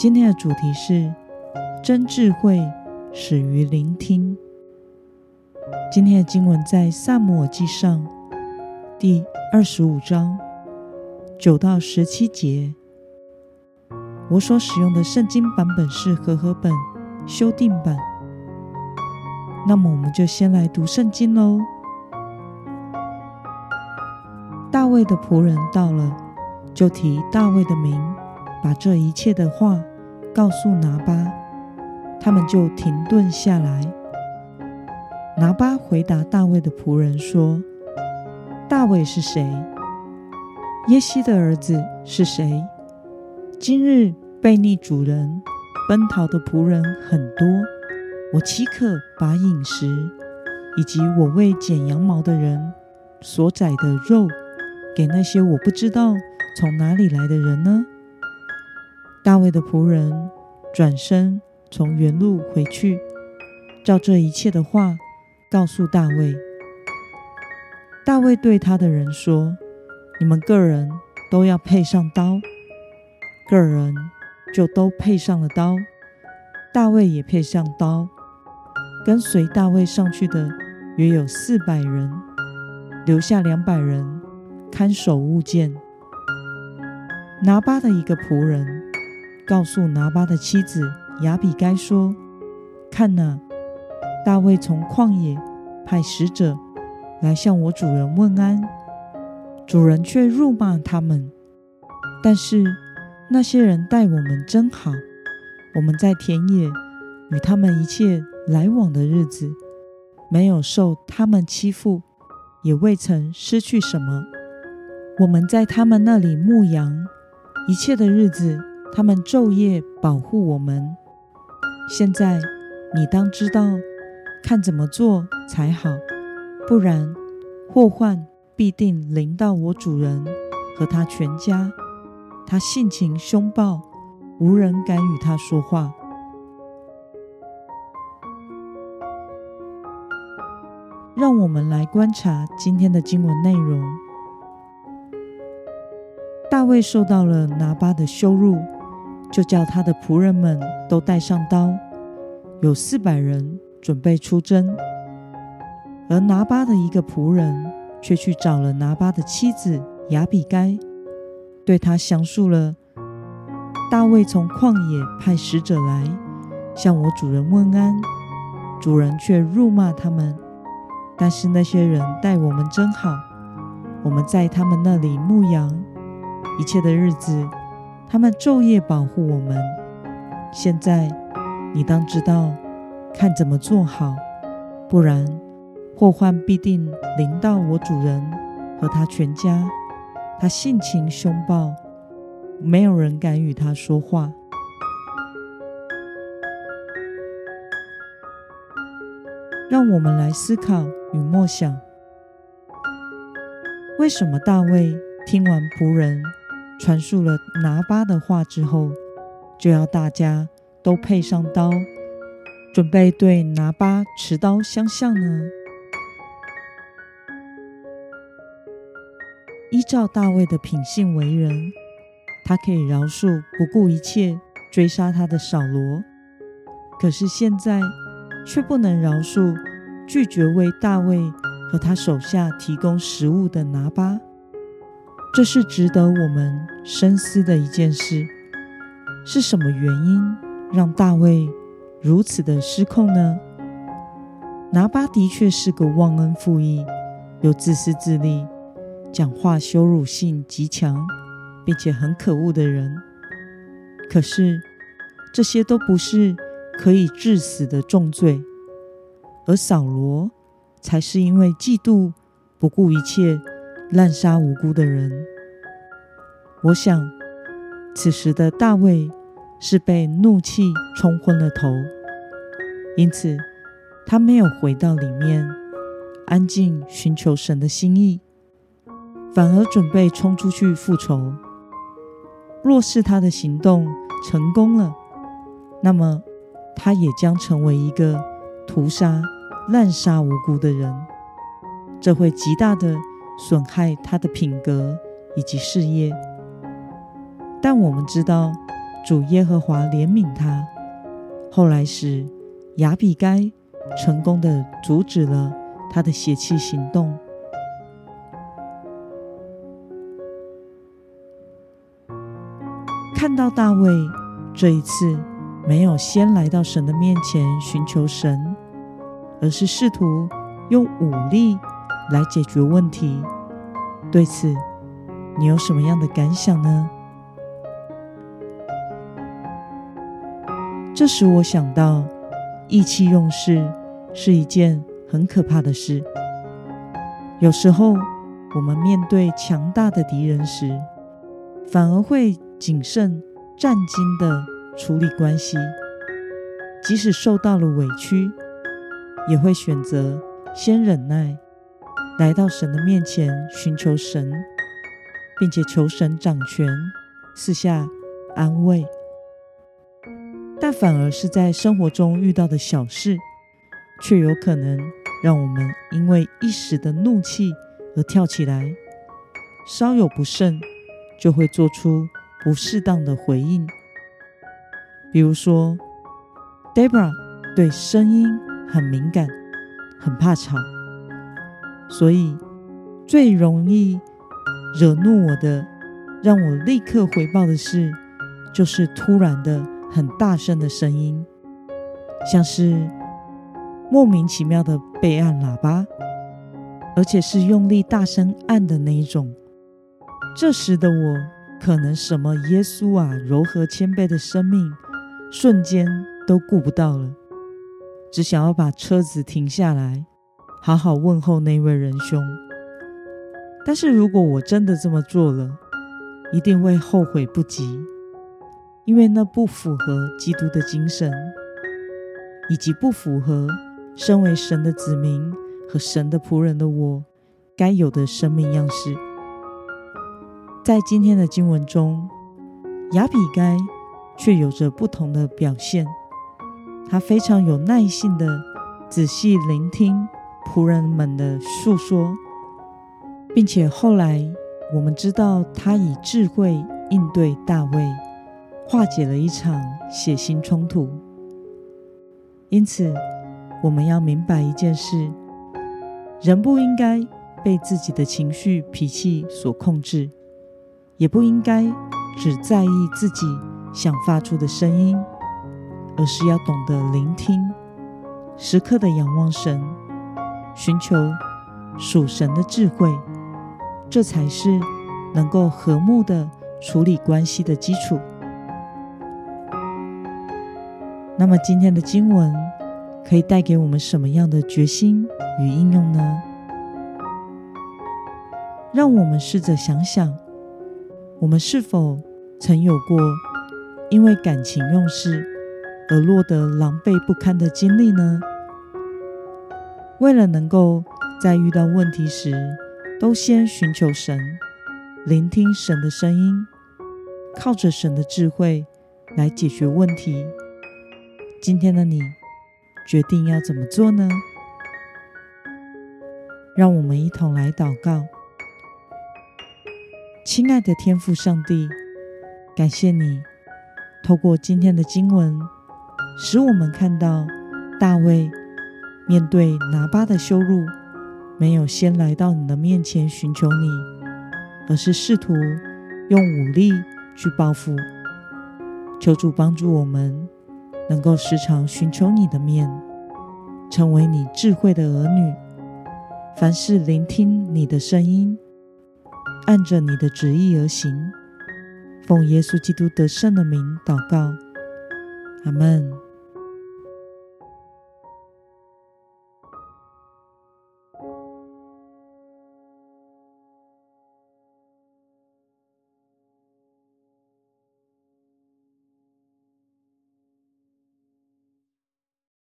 今天的主题是真智慧始于聆听。今天的经文在撒母耳记上第二十五章九到十七节。我所使用的圣经版本是和合本修订版。那么，我们就先来读圣经喽。大卫的仆人到了，就提大卫的名，把这一切的话。告诉拿巴，他们就停顿下来。拿巴回答大卫的仆人说：“大卫是谁？耶西的儿子是谁？今日悖逆主人、奔逃的仆人很多，我岂可把饮食以及我为剪羊毛的人所宰的肉，给那些我不知道从哪里来的人呢？”大卫的仆人转身从原路回去，照这一切的话告诉大卫。大卫对他的人说：“你们个人都要配上刀。”个人就都配上了刀。大卫也配上刀。跟随大卫上去的约有四百人，留下两百人看守物件。拿巴的一个仆人。告诉拿巴的妻子雅比该说：“看哪，大卫从旷野派使者来向我主人问安，主人却辱骂他们。但是那些人待我们真好，我们在田野与他们一切来往的日子，没有受他们欺负，也未曾失去什么。我们在他们那里牧羊，一切的日子。”他们昼夜保护我们。现在你当知道，看怎么做才好，不然祸患必定临到我主人和他全家。他性情凶暴，无人敢与他说话。让我们来观察今天的经文内容。大卫受到了拿巴的羞辱。就叫他的仆人们都带上刀，有四百人准备出征。而拿巴的一个仆人却去找了拿巴的妻子雅比该，对他详述了大卫从旷野派使者来向我主人问安，主人却辱骂他们。但是那些人待我们真好，我们在他们那里牧羊，一切的日子。他们昼夜保护我们。现在你当知道，看怎么做好，不然祸患必定临到我主人和他全家。他性情凶暴，没有人敢与他说话。让我们来思考与默想：为什么大卫听完仆人传述了拿巴的话之后，就要大家都配上刀，准备对拿巴持刀相向呢？依照大卫的品性为人，他可以饶恕不顾一切追杀他的扫罗，可是现在却不能饶恕拒绝为大卫和他手下提供食物的拿巴。这是值得我们深思的一件事。是什么原因让大卫如此的失控呢？拿巴的确是个忘恩负义又自私自利、讲话羞辱性极强，并且很可恶的人。可是这些都不是可以致死的重罪，而扫罗才是因为嫉妒不顾一切。滥杀无辜的人。我想，此时的大卫是被怒气冲昏了头，因此他没有回到里面安静寻求神的心意，反而准备冲出去复仇。若是他的行动成功了，那么他也将成为一个屠杀、滥杀无辜的人，这会极大的损害他的品格以及事业。但我们知道。主耶和华怜悯他，后来使亚比该成功的阻止了他的邪气行动。看到大卫这一次没有先来到神的面前寻求神，而是试图用武力来解决问题，对此你有什么样的感想呢？这使我想到，意气用事是一件很可怕的事。有时候，我们面对强大的敌人时，反而会谨慎、战兢地处理关系，即使受到了委屈，也会选择先忍耐，来到神的面前寻求神，并且求神掌权，赐下安慰。但反而是在生活中遇到的小事，却有可能让我们因为一时的怒气而跳起来，稍有不慎就会做出不适当的回应。比如说，Debra 对声音很敏感，很怕吵，所以最容易惹怒我的，让我立刻回报的事，就是突然的。很大声的声音，像是莫名其妙的被按喇叭，而且是用力大声按的那一种。这时的我，可能什么耶稣啊，柔和谦卑的生命，瞬间都顾不到了，只想要把车子停下来，好好问候那位仁兄。但是如果我真的这么做了，一定会后悔不及。因为那不符合基督的精神，以及不符合身为神的子民和神的仆人的我该有的生命样式。在今天的经文中，雅比该却有着不同的表现。他非常有耐性的仔细聆听仆人们的诉说，并且后来我们知道他以智慧应对大卫。化解了一场血腥冲突，因此我们要明白一件事：人不应该被自己的情绪、脾气所控制，也不应该只在意自己想发出的声音，而是要懂得聆听，时刻的仰望神，寻求属神的智慧，这才是能够和睦的处理关系的基础。那么今天的经文可以带给我们什么样的决心与应用呢？让我们试着想想，我们是否曾有过因为感情用事而落得狼狈不堪的经历呢？为了能够在遇到问题时都先寻求神，聆听神的声音，靠着神的智慧来解决问题。今天的你决定要怎么做呢？让我们一同来祷告。亲爱的天父上帝，感谢你透过今天的经文，使我们看到大卫面对拿巴的羞辱，没有先来到你的面前寻求你，而是试图用武力去报复。求主帮助我们。能够时常寻求你的面，成为你智慧的儿女，凡事聆听你的声音，按着你的旨意而行。奉耶稣基督得胜的名祷告，阿门。